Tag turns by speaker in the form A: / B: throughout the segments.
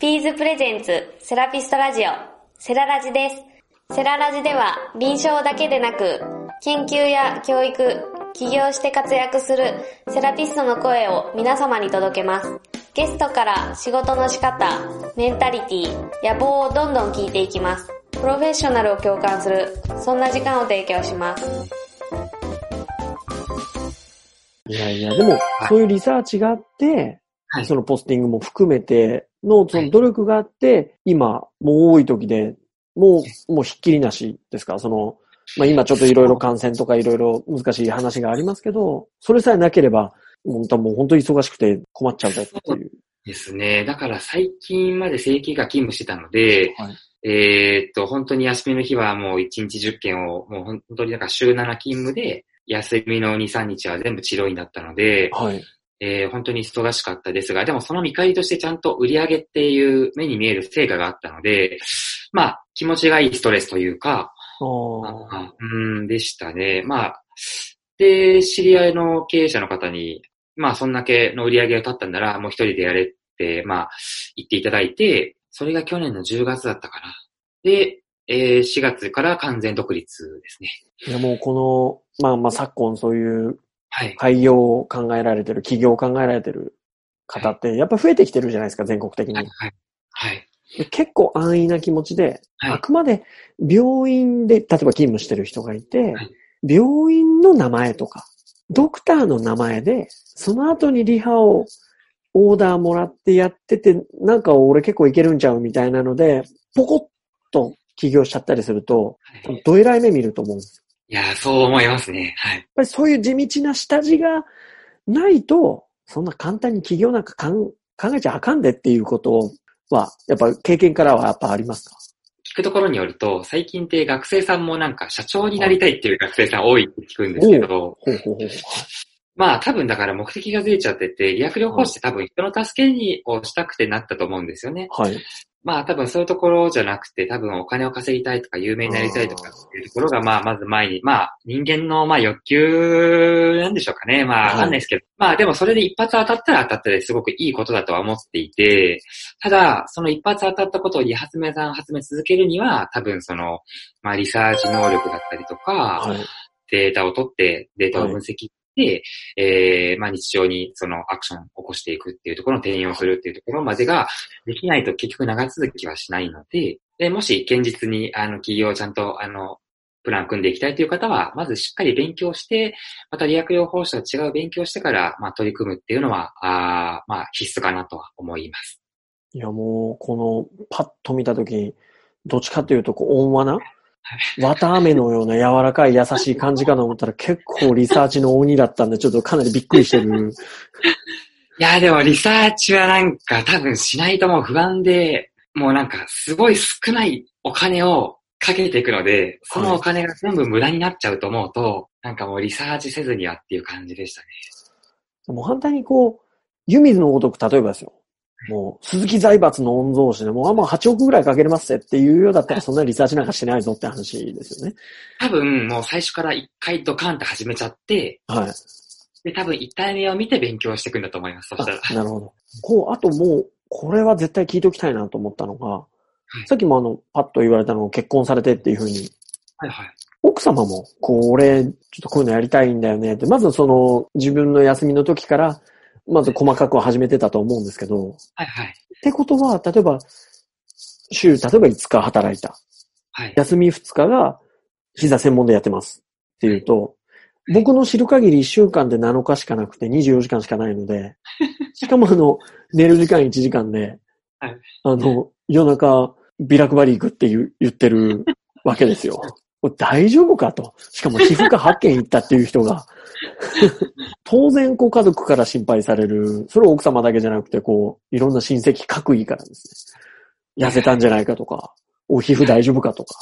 A: ピーズプレゼンツセラピストラジオセララジです。セララジでは臨床だけでなく研究や教育、起業して活躍するセラピストの声を皆様に届けます。ゲストから仕事の仕方、メンタリティ、野望をどんどん聞いていきます。プロフェッショナルを共感する、そんな時間を提供します。
B: いやいや、でも、そういうリサーチがあって、
C: はい
B: そのポスティングも含めての、その努力があって、今、もう多い時で、もう、もうひっきりなしですか？その、まあ今ちょっといろいろ感染とかいろいろ難しい話がありますけど、それさえなければ、本当もう本当に忙しくて困っちゃうタイプっていう。
C: ですね。だから最近まで正規が勤務してたので、
B: はい
C: えーっと、本当に休みの日はもう1日10件を、もう本当になんか週7勤務で、休みの2、3日は全部治療院だったので、
B: はい。
C: えー本当に忙しかったですが、でもその見返りとしてちゃんと売り上げっていう目に見える成果があったので、まあ、気持ちがいいストレスというか、うん、でしたね。まあ、で、知り合いの経営者の方に、まあ、そんだけの売り上げが立ったんなら、もう一人でやれって、まあ、言っていただいて、それが去年の10月だったかな。で、えー4月から完全独立ですね。
B: いやもうこの、まあまあ昨今そういう
C: はい。
B: 開業を考えられてる、企業を考えられてる方って、やっぱ増えてきてるじゃないですか、全国的に。
C: はい。はい。
B: 結構安易な気持ちで、
C: はい
B: あくまで病院で、例えば勤務してる人がいて、
C: はい
B: 病院の名前とか、ドクターの名前で、その後にリハをオーダーもらってやってて、なんか俺結構いけるんちゃうみたいなので、ポコッと起業しちゃったりすると、
C: はい
B: どえらい目見ると思うんです
C: いやー、そう思いますね。はい。
B: やっぱりそういう地道な下地がないと、そんな簡単に起業なんかかん考えちゃあかんでっていうことは、やっぱ経験からはやっぱありますか？
C: 聞くところによると、最近って学生さんもなんか社長になりたいっていう学生さん多いって聞くんですけど。まあ多分だから目的がずれちゃってて、理学療法士って多分人の助けにをしたくてなったと思うんですよね。
B: はい。
C: まあ多分そういうところじゃなくて、多分お金を稼ぎたいとか有名になりたいとかっていうところがまあまず前に、まあ人間のまあ欲求なんでしょうかね。まあわかんないですけど、まあでもそれで一発当たったら当たったですごくいいことだとは思っていて、ただその一発当たったことをリ発明さん発明続けるには、多分その、まあリサーチ能力だったりとか、
B: はい。
C: データを取って、データを分析して、えーまあ日常にそのアクションを起こしていくっていうところの転用するっていうところまでができないと結局長続きはしないので、で、もし現実にあの企業をちゃんとあの、プラン組んでいきたいという方は、まずしっかり勉強して、また理学療法士と違う勉強してから、まあ取り組むっていうのは、あーまあ必須かなとは思います。
B: いやもう、この、パッと見たとき、どっちかというと、こう、温和な、綿飴のような柔らかい優しい感じかと思ったら結構リサーチの鬼だったんで、ちょっとかなりびっくりしてる。
C: いや、でもリサーチはなんか多分しないともう不安で、もうなんかすごい少ないお金をかけていくので、そのお金が全部無駄になっちゃうと思うと、なんかもうリサーチせずにはっていう感じでしたね。
B: もう反対にこう、湯水のごとく、例えばですよ。もう、鈴木財閥の御曹司でもう、あ、もう8億ぐらいかけれますっていうようだったら、そんなリサーチなんかしてないぞって話ですよね。
C: 多分もう最初から一回ドカンって始めちゃって、
B: はい。
C: で、多分一体目を見て勉強していくんだと思います。そしたら。
B: あなるほど。こう、あともう、これは絶対聞いておきたいなと思ったのが、
C: い
B: さっきもあの、パッと言われたのを結婚されてっていうふうに、
C: はいはい。
B: 奥様も、こう、俺、ちょっとこういうのやりたいんだよねって、まずその、自分の休みの時から、まず細かくは始めてたと思うんですけど、
C: はいはい。
B: ってことは、例えば、週、例えば5日働いた。
C: はい。
B: 休み2日が膝専門でやってますっていうと、僕の知る限り1週間で7日しかなくて24時間しかないので、しかもあの、寝る時間1時間で、
C: はい
B: あの、夜中、ビラ配り行くって言ってるわけですよ。大丈夫かと。しかも皮膚科8件行ったっていう人が、当然、こう家族から心配される。それは奥様だけじゃなくて、こう、いろんな親戚各位からですね。痩せたんじゃないかとか、お皮膚大丈夫かとか、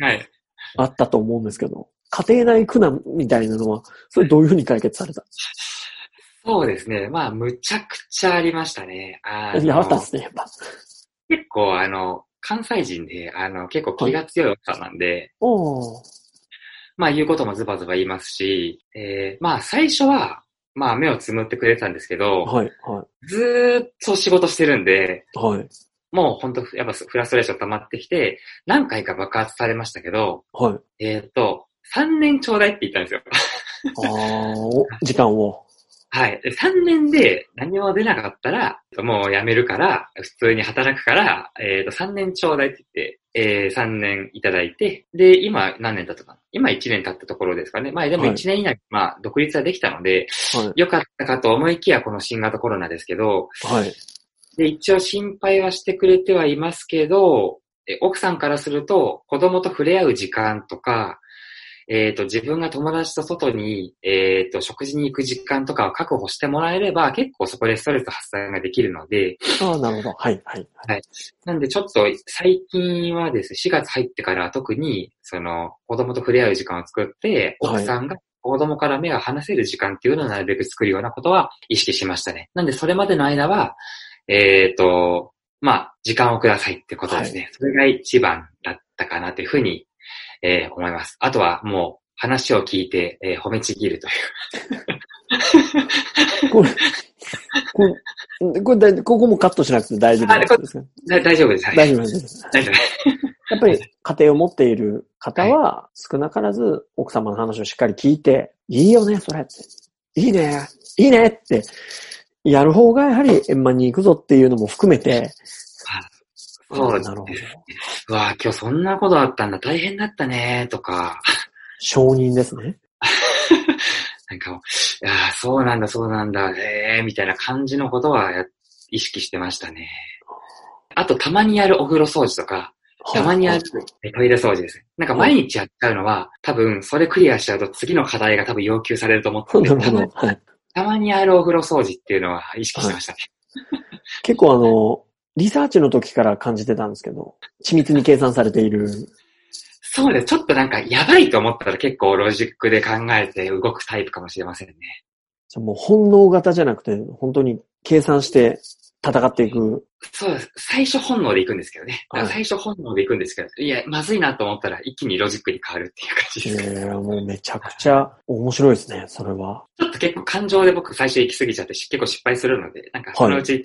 C: はい。
B: あったと思うんですけど、家庭内苦難みたいなのは、それどういうふうに解決されたんです
C: そうですね。まあ、むちゃくちゃありましたね。あの
B: かいや、あったんですね、やっぱ。
C: 結構、あの、関西人で、あの、結構気が強い奥さんなんで、
B: おー。
C: まあ言うこともズバズバ言いますし、えー、まあ最初は、まあ目をつむってくれてたんですけど、
B: はい、は
C: ずーっと仕事してるんで、
B: い、はい。
C: もう本当やっぱフラストレーション溜まってきて、何回か爆発されましたけど、
B: はい。
C: えっ、と、3年ちょうだいって言ったんですよ。
B: ああ、お時間を。
C: はい。で3年で何も出なかったら、もう辞めるから、普通に働くから、えっ、と、3年ちょうだいって言って、えー、3年いただいて、で、今何年経ったかな？今1年経ったところですかね。まあでも
B: はい
C: 1年以内、まあ独立はできたので、
B: は
C: 良かったかと思いきやこの新型コロナですけど、
B: い。はい。
C: で、一応心配はしてくれてはいますけど、え奥さんからすると、子供と触れ合う時間とか、えっ、と、自分が友達と外に、えっ、と、食事に行く時間とかを確保してもらえれば、結構そこでストレス発散ができるので、
B: ああ、なるほど。はい、はい。
C: なんでちょっと最近はですね、4月入ってから特に、その、子供と触れ合う時間を作って、
B: はい
C: 奥さんが子供から目が離せる時間っていうのをなるべく作るようなことは意識しましたね。なんでそれまでの間は、えっ、と、まあ、時間をくださいってことですね。それが一番だったかなというふうに、えー思います。あとはもう話を聞いて、えー褒めちぎるという。
B: これ、これ、これだここもカットしなくて大丈夫ですか
C: だ大丈夫です。はい
B: 大丈夫です。
C: 大丈夫です。
B: やっぱり家庭を持っている方は少なからず奥様の話をしっかり聞いて、いいよね、それって。いいね、いいねって、やる方がやはり円満に行くぞっていうのも含めて、
C: そうです
B: なるほど。
C: うわぁ、今日そんなことあったんだ、大変だったね、とか、
B: 承認ですね。
C: なんか、いやーそうなんだ、そうなんだ、えー、みたいな感じのことはや意識してましたね。あと、たまにやるお風呂掃除とか、たまにやるトイレ掃除ですね。なんか毎日やっちゃうのは、多分それクリアしちゃうと次の課題が多分要求されると思ったま
B: ど。はい。
C: たまにやるお風呂掃除っていうのは意識してましたね。
B: 結構あの、リサーチの時から感じてたんですけど、緻密に計算されている。
C: そうです。ちょっとなんかやばいと思ったら結構ロジックで考えて動くタイプかもしれませんね。
B: じゃあもう本能型じゃなくて、本当に計算して戦っていく。
C: そうです。最初本能で行くんですけどね。最初本能で行くんですけど、い、や、まずいなと思ったら一気にロジックに変わるっていう感じです。
B: えー、もうめちゃくちゃ面白いですね、それは。
C: ちょっと結構感情で僕最初行き過ぎちゃってし結構失敗するので、なんかそのうち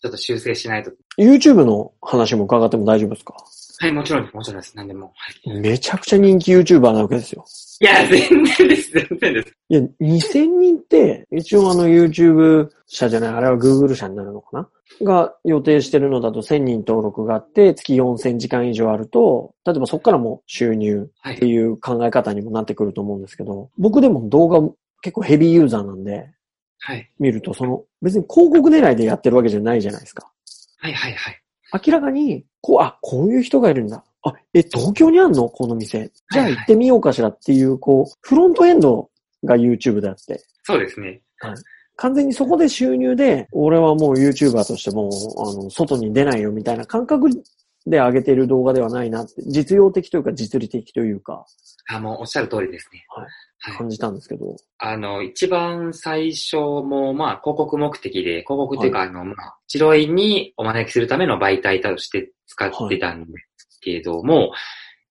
C: ちょっと修正しないと。
B: YouTube の話も伺っても大丈夫ですか？
C: はい、もちろんです。もちろんです。何でも。はい、
B: めちゃくちゃ人気 YouTuber なわけですよ。
C: いや、全然です。全然です。
B: いや、2000人って、一応あの YouTube 社じゃない、あれは Google 社になるのかな？が予定してるのだと1000人登録があって、月4000時間以上あると、例えばそこからも収入
C: はい
B: って。いう考え方にもなってくると思うんですけど、僕でも動画結構ヘビーユーザーなんで、
C: はい。
B: 見るとその、別に広告狙いでやってるわけじゃないじゃないですか。
C: はい、はい、はい。
B: 明らかに、こう、あ、こういう人がいるんだ。あ、え、東京にあんの？この店。じゃあ
C: はいはい
B: 行ってみようかしらっていう、こう、フロントエンドが YouTube であって、
C: そうですね。
B: 完全にそこで収入で、俺はもう YouTuber としても、あの、外に出ないよみたいな感覚で上げている動画ではないなって、実用的というか実利的というか、
C: あ、もうおっしゃる通りですね。
B: はい
C: はい。
B: 感じたんですけど、
C: あの、一番最初も、まあ、広告目的で、広告っていうか、あの、まあ、白いにお招きするための媒体として使ってたんですけども、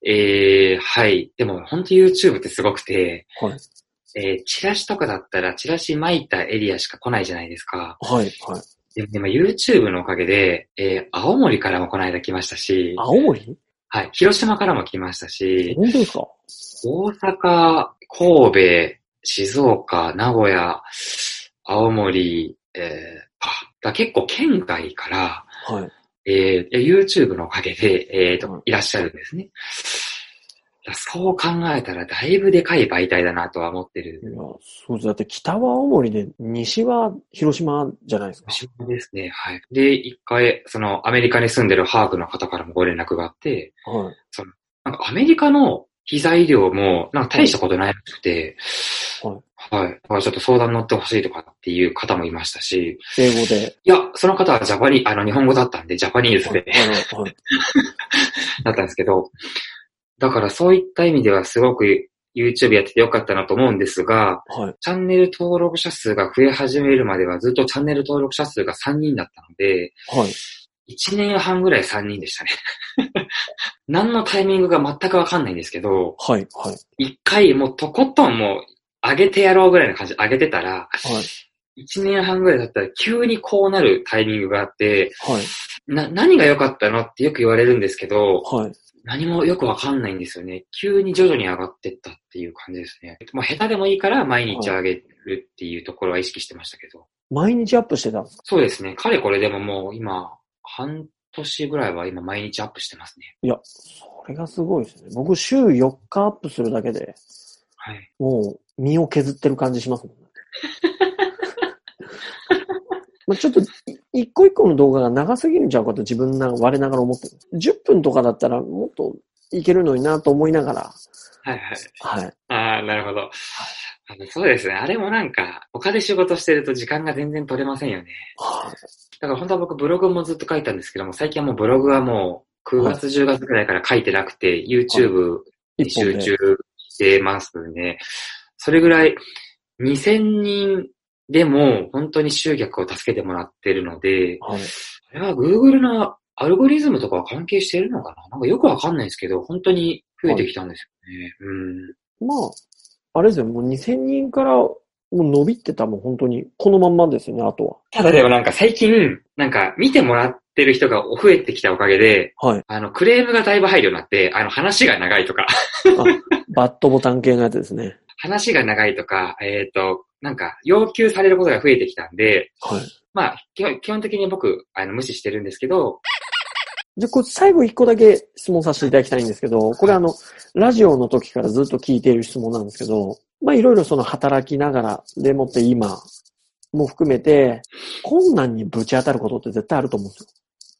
C: えー、はい。でも、本当 YouTube ってすごくて、
B: はい。
C: えーチラシとかだったら、チラシ巻いたエリアしか来ないじゃないですか。
B: はい、はい。
C: ででも YouTube のおかげで、えー青森からもこの間来ましたし、
B: 青森？
C: はい。広島からも来ましたし、
B: 本当ですか？
C: 大阪、神戸、静岡、名古屋、青森、えー、あ、だ結構県外から、
B: はい。
C: えー、YouTube のおかげで、えーと、
B: うん
C: いらっしゃるんですね。だそう考えたら、だいぶでかい媒体だなとは思ってる。
B: いや、そうです。だって北は青森で、西は広島じゃないですか。
C: 島ですね。はい。で、一回、その、アメリカに住んでるハーフの方からもご連絡があって、
B: はい。
C: なんかアメリカの膝医療も、なんか大したことないらしくて、
B: はい。
C: はい。だからちょっと相談乗ってほしいとかっていう方もいましたし、
B: 英語で。
C: いや、その方はジャパニー、あの、日本語だったんで、ジャパニーズ
B: はい
C: で、
B: はいはい。
C: だったんですけど、だからそういった意味ではすごく YouTube やっててよかったなと思うんですが、
B: はい。
C: チャンネル登録者数が増え始めるまではずっとチャンネル登録者数が3人だったので、
B: はい。
C: 1年半ぐらい3人でしたね。何のタイミングが全くわかんないんですけど、
B: はい。はい。
C: 一回もうとことんもう上げてやろうぐらいの感じで上げてたら、
B: はい。
C: 1年半ぐらいだったら急にこうなるタイミングがあって、
B: はい。
C: な、何が良かったのってよく言われるんですけど、
B: はい。
C: 何もよくわかんないんですよね。急に徐々に上がってったっていう感じですね。まあ、下手でもいいから毎日上げるっていうところは意識してましたけど。
B: 毎日アップしてたんですか？
C: そうですね。かれこれでももう今、半年ぐらいは今毎日アップしてますね。
B: いや、それがすごいですね。僕週4日アップするだけで、
C: はい。
B: もう身を削ってる感じしますもんね。まあちょっと、い一個一個の動画が長すぎるんちゃうかと自分な、我ながら思ってる。10分とかだったらもっといけるのになと思いながら、
C: はいはい。
B: はい。
C: ああ、なるほど。あのそうですね。あれもなんか、他で仕事してると時間が全然取れませんよね。
B: はい
C: だから本当は僕ブログもずっと書いたんですけども、最近はもうブログはもう9月、10月くらいから書いてなくて、YouTube に集中してますね。それぐらい、2000人でも本当に集客を助けてもらってるので、
B: はい。
C: これは Google のアルゴリズムとかは関係してるのかな？なんかよくわかんないですけど、本当に増えてきたんですよね。うん。
B: まあ、あれですよ、もう2000人からもう伸びってたもん本当にこのまんまですよね、あとは。
C: ただでもなんか最近、なんか見てもらってる人が増えてきたおかげで、
B: はい。
C: あの、クレームがだいぶ入るようになって、あの、話が長いとか、
B: バットボタン系のやつですね。
C: 話が長いとか、えっ、と、なんか、要求されることが増えてきたんで、
B: はい。
C: まあ、基本基本的に僕、あの、無視してるんですけど、
B: じゃあ、これ最後一個だけ質問させていただきたいんですけど、これあの、ラジオの時からずっと聞いている質問なんですけど、まあいろいろその働きながらでもって今も含めて、困難にぶち当たることって絶対あると思うんですよ。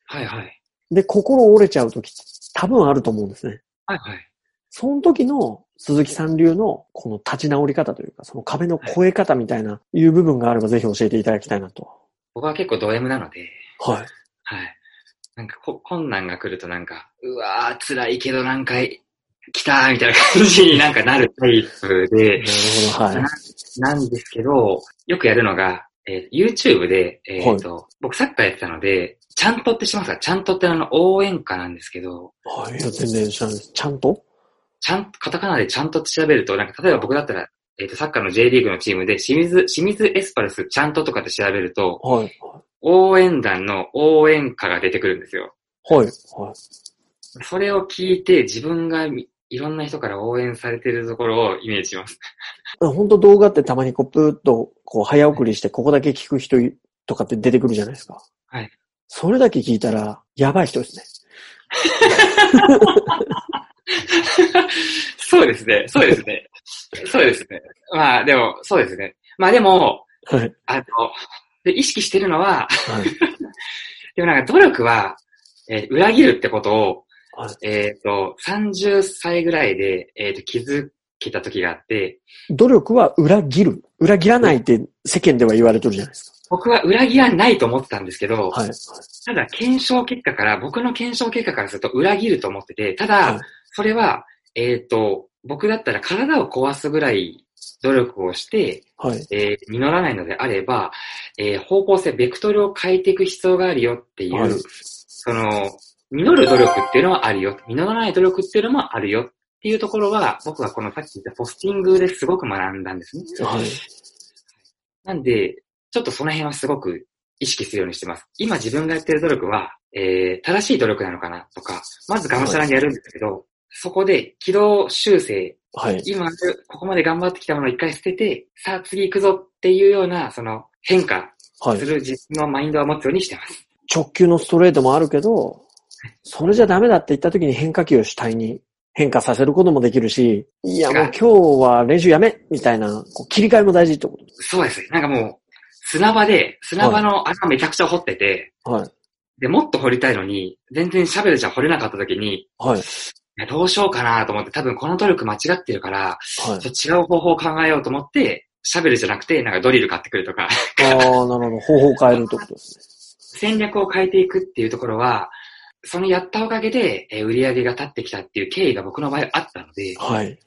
C: はいはい。
B: で、心折れちゃう時多分あると思うんですね。
C: はいはい。
B: その時の鈴木さん流のこの立ち直り方というか、その壁の越え方みたいないう部分があればぜひ教えていただきたいなと。
C: 僕は結構ド M なので、
B: はい。
C: はい。なんかこ、困難が来るとなんか、うわー、辛いけどなんか、来たーみたいな感じになんかなるタイプで、
B: なるほど、はい。
C: ななんですけど、よくやるのが、えー YouTube で、えっ、と、僕サッカーやってたので、ちゃんとってしますか？ちゃんとってあの応援歌なんですけど、
B: はい。全然知らないです。ちゃんと？
C: ちゃん、カタカナでちゃんと調べると、なんか例えば僕だったら、えっ、と、サッカーの J リーグのチームで、清水、清水エスパルスちゃんととかって調べると、
B: はい。
C: 応援団の応援歌が出てくるんですよ。
B: はい。はい。
C: それを聞いて自分がみいろんな人から応援されてるところをイメージします。
B: 本当動画ってたまにこう、ぷーっと、こう、早送りして、ここだけ聞く人とかって出てくるじゃないですか。
C: はい。
B: それだけ聞いたら、やばい人ですね。
C: そうですね。そうですね。そうですね。まあでも、そうですね。まあでも、
B: はい。
C: あの、で意識してるのは、
B: はい。
C: でもなんか努力は、えー裏切るってことを、
B: はい
C: えっ、と、30歳ぐらいで、えっ、と、気づけた時があって、
B: 努力は裏切る。裏切らないって世間では言われてるじゃないです
C: 僕は裏切らないと思ってたんですけど、
B: か。はい。
C: ただ検証結果から、僕の検証結果からすると裏切ると思ってて、ただ、
B: はい
C: それは、えっ、と、僕だったら体を壊すぐらい努力をして、
B: はい。
C: えー実らないのであれば、えー方向性、ベクトルを変えていく必要があるよっていう、
B: はい
C: その、実る努力っていうのはあるよ。実らない努力っていうのもあるよっていうところは、僕はこのさっき言ったポスティングですごく学んだんですね。
B: はい。
C: なんで、ちょっとその辺はすごく意識するようにしてます。今自分がやってる努力は、えー、正しい努力なのかなとか、まずがむしゃらにやるんですけど、そこで軌道修正、
B: はい。
C: 今、ここまで頑張ってきたものを一回捨てて、さあ次行くぞっていうような、その変化
B: はい
C: す。る自分のマインドは持つようにしてます。
B: 直球のストレートもあるけど、それじゃダメだって言った時に変化球を主体に変化させることもできるし、いやもう今日は練習やめみたいな、こう切り替えも大事ってこ
C: そうです。なんかもう、砂場で、砂場の穴めちゃくちゃ掘ってて、
B: と。はい。
C: で、もっと掘りたいのに、全然シャベルじゃ掘れなかった時に、
B: はい。
C: どうしようかなと思って、多分この努力間違ってるから、
B: はい。
C: ちょっと違う方法を考えようと思って、シャベルじゃなくて、なんかドリル買ってくるとか、
B: ああ、なるほど。方法を変えるってことです
C: 戦略を変えていくっていうところは、そのやったおかげで、えー売り上げが立ってきたっていう経緯が僕の場合あったので
B: ね。、はい。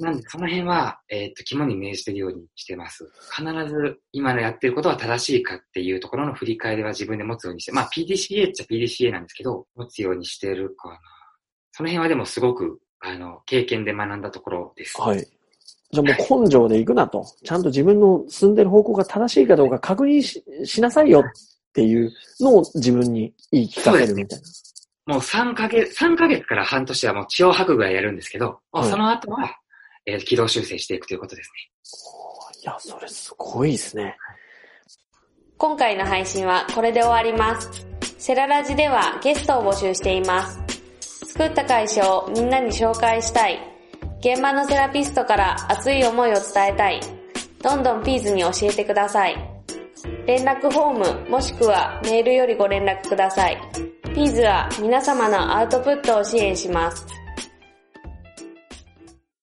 C: なんでその辺は、えっ、と、肝に銘じてるようにしてます。必ず今のやってることは正しいかっていうところの振り返りは自分で持つようにして、まあ PDCA っちゃ PDCA なんですけど、持つようにしてるかな。その辺はでもすごく、あの、経験で学んだところです。
B: はい。じゃあもう根性で行くなと。ちゃんと自分の進んでる方向が正しいかどうか確認ししなさいよっっていうのを自分に言い聞かせるみたいな。
C: もう3ヶ月、3ヶ月から半年はもう血を吐くぐらいやるんですけど、
B: はい
C: その後は、えー軌道修正していくということですね。
B: いや、それすごいですね。
A: 今回の配信はこれで終わります。セララジではゲストを募集しています。作った会社をみんなに紹介したい。現場のセラピストから熱い思いを伝えたい。どんどんピーズに教えてください。連絡フォームもしくはメールよりご連絡ください。ピーズは皆様のアウトプットを支援します。